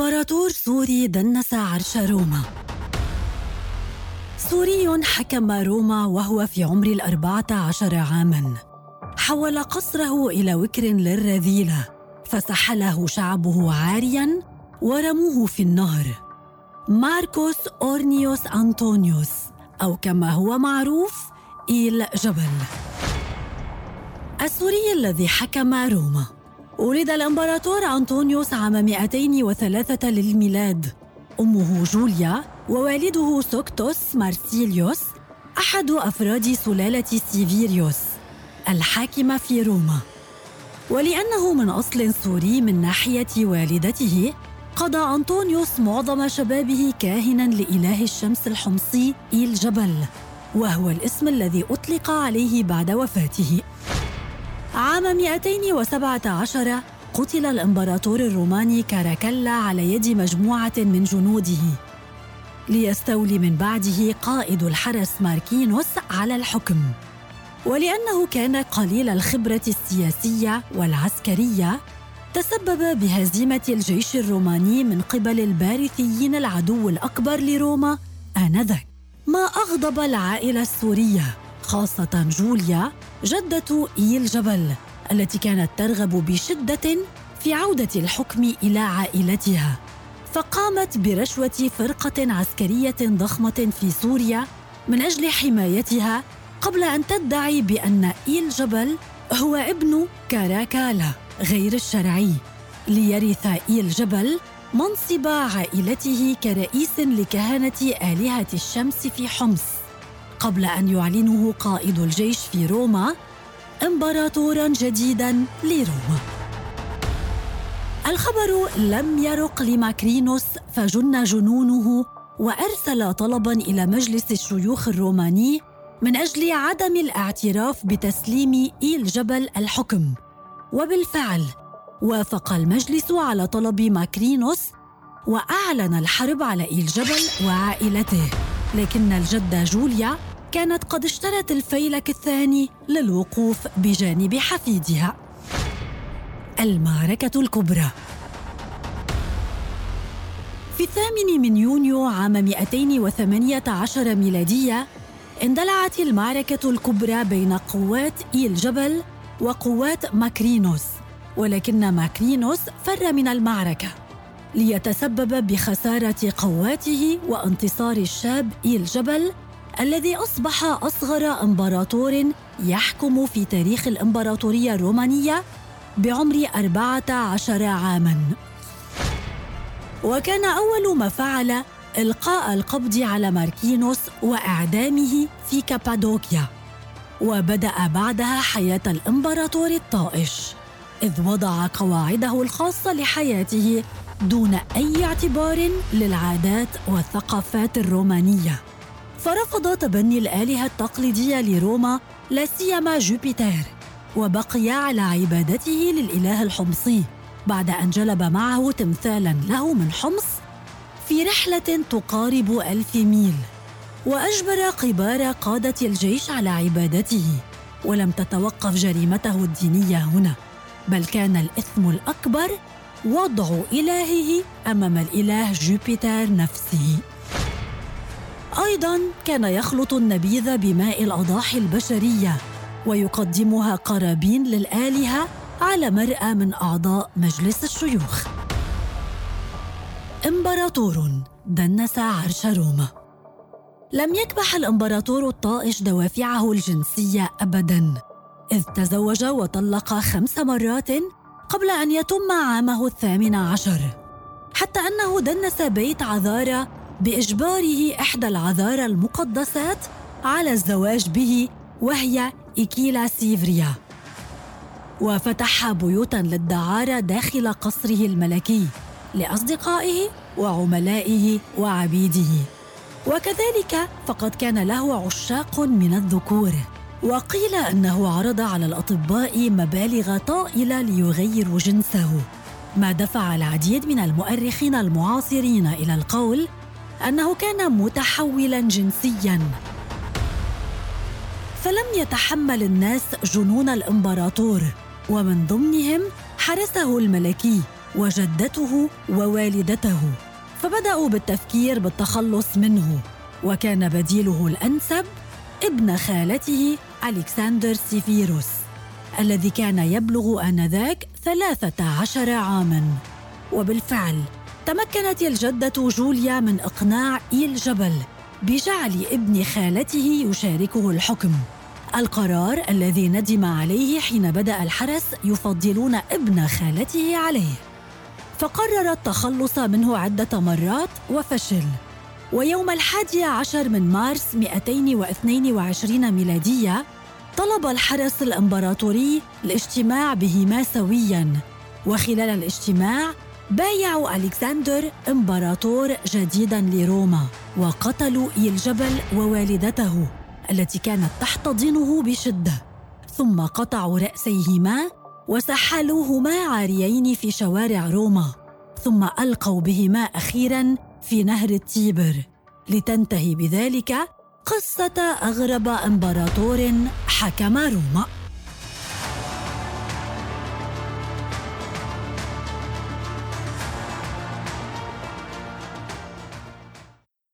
إمبراطور سوري دنس عرش روما. سوري حكم روما وهو في عمر الأربعة عشر عاماً. حول قصره إلى وكر للرذيلة فسحله شعبه عارياً ورموه في النهر. ماركوس أورنيوس أنطونيوس أو كما هو معروف إيل جبل. السوري الذي حكم روما. ولد الإمبراطور أنطونيوس عام 203 للميلاد. أمه جوليا ووالده سوكتوس مارسيليوس أحد أفراد سلالة سيفيريوس الحاكمة في روما. ولأنه من أصل سوري من ناحية والدته قضى أنطونيوس معظم شبابه كاهنا لإله الشمس الحمصي إيل جبل وهو الاسم الذي أطلق عليه بعد وفاته. عام 217 قتل الإمبراطور الروماني كاراكلا على يد مجموعة من جنوده ليستولي من بعده قائد الحرس ماركينوس على الحكم. ولأنه كان قليل الخبرة السياسية والعسكرية تسبب بهزيمة الجيش الروماني من قبل البارثيين العدو الأكبر لروما آنذاك. ما أغضب العائلة السورية خاصة جوليا جدة إيل جبل. التي كانت ترغب بشدة في عودة الحكم إلى عائلتها فقامت برشوة فرقة عسكرية ضخمة في سوريا من أجل حمايتها قبل أن تدعي بأن إيل جبل هو ابن كاراكالا غير الشرعي ليرث إيل جبل منصب عائلته كرئيس لكهنة آلهة الشمس في حمص قبل أن يعلنه قائد الجيش في روما إمبراطورا جديدا لروما الخبر لم يرق لماكرينوس فجن جنونه وأرسل طلبا إلى مجلس الشيوخ الروماني من أجل عدم الاعتراف بتسليم إيل جبل الحكم. وبالفعل وافق المجلس على طلب ماكرينوس وأعلن الحرب على إيل جبل وعائلته. لكن الجده جوليا كانت قد اشترت الفيلك الثاني للوقوف بجانب حفيدها. المعركة الكبرى. في الثامن من يونيو عام 218 ميلادية اندلعت المعركة الكبرى بين قوات إيل جبل وقوات ماكرينوس ولكن ماكرينوس فر من المعركة ليتسبب بخسارة قواته وانتصار الشاب إيل جبل الذي أصبح أصغر إمبراطور يحكم في تاريخ الإمبراطورية الرومانية بعمر أربعة عشر عاماً. وكان أول ما فعل إلقاء القبض على ماركينوس وإعدامه في كابادوكيا وبدأ بعدها حياة الإمبراطور الطائش إذ وضع قواعده الخاصة لحياته دون أي اعتبار للعادات والثقافات الرومانية. فرفض تبني الآلهة التقليدية لروما لا سيما جوبيتر وبقي على عبادته للإله الحمصي بعد أن جلب معه تمثالا له من حمص في رحلة تقارب ألف ميل وأجبر كبار قادة الجيش على عبادته ولم تتوقف جريمته الدينية هنا بل كان الإثم الأكبر وضع إلهه أمام الإله جوبيتر نفسه. أيضا كان يخلط النبيذ بماء الأضاحي البشرية ويقدمها قرابين للآلهة على مرأى من أعضاء مجلس الشيوخ. إمبراطور دنس عرش روما لم يكبح الإمبراطور الطائش دوافعه الجنسية ابدا إذ تزوج وطلق خمس مرات قبل أن يتم عامه الثامن عشر حتى أنه دنس بيت عذارى بإجباره إحدى العذارى المقدسات على الزواج به وهي إيكيلا سيفريا. وفتح بيوتا للدعارة داخل قصره الملكي لأصدقائه وعملائه وعبيده. وكذلك فقد كان له عشاق من الذكور. وقيل أنه عرض على الأطباء مبالغ طائلة ليغيروا جنسه. ما دفع العديد من المؤرخين المعاصرين إلى القول أنه كان متحولا جنسيا. فلم يتحمل الناس جنون الإمبراطور ومن ضمنهم حرسه الملكي وجدته ووالدته. فبدأوا بالتفكير بالتخلص منه وكان بديله الأنسب ابن خالته ألكسندر سيفيروس الذي كان يبلغ آنذاك ثلاثة عشر عاماً. وبالفعل تمكنت الجدة جوليا من إقناع إيل جبل بجعل ابن خالته يشاركه الحكم. القرار الذي ندم عليه حين بدأ الحرس يفضلون ابن خالته عليه. فقرر التخلص منه عدة مرات وفشل. ويوم الحادي عشر من مارس 222 ميلادية طلب الحرس الإمبراطوري الاجتماع بهما سوياً. وخلال الاجتماع بايعوا ألكسندر إمبراطور جديداً لروما وقتلوا إلجبل ووالدته التي كانت تحتضنه بشدة. ثم قطعوا رأسيهما وسحلوهما عاريين في شوارع روما. ثم ألقوا بهما أخيراً في نهر التيبر. لتنتهي بذلك قصة أغرب إمبراطور حكم روما.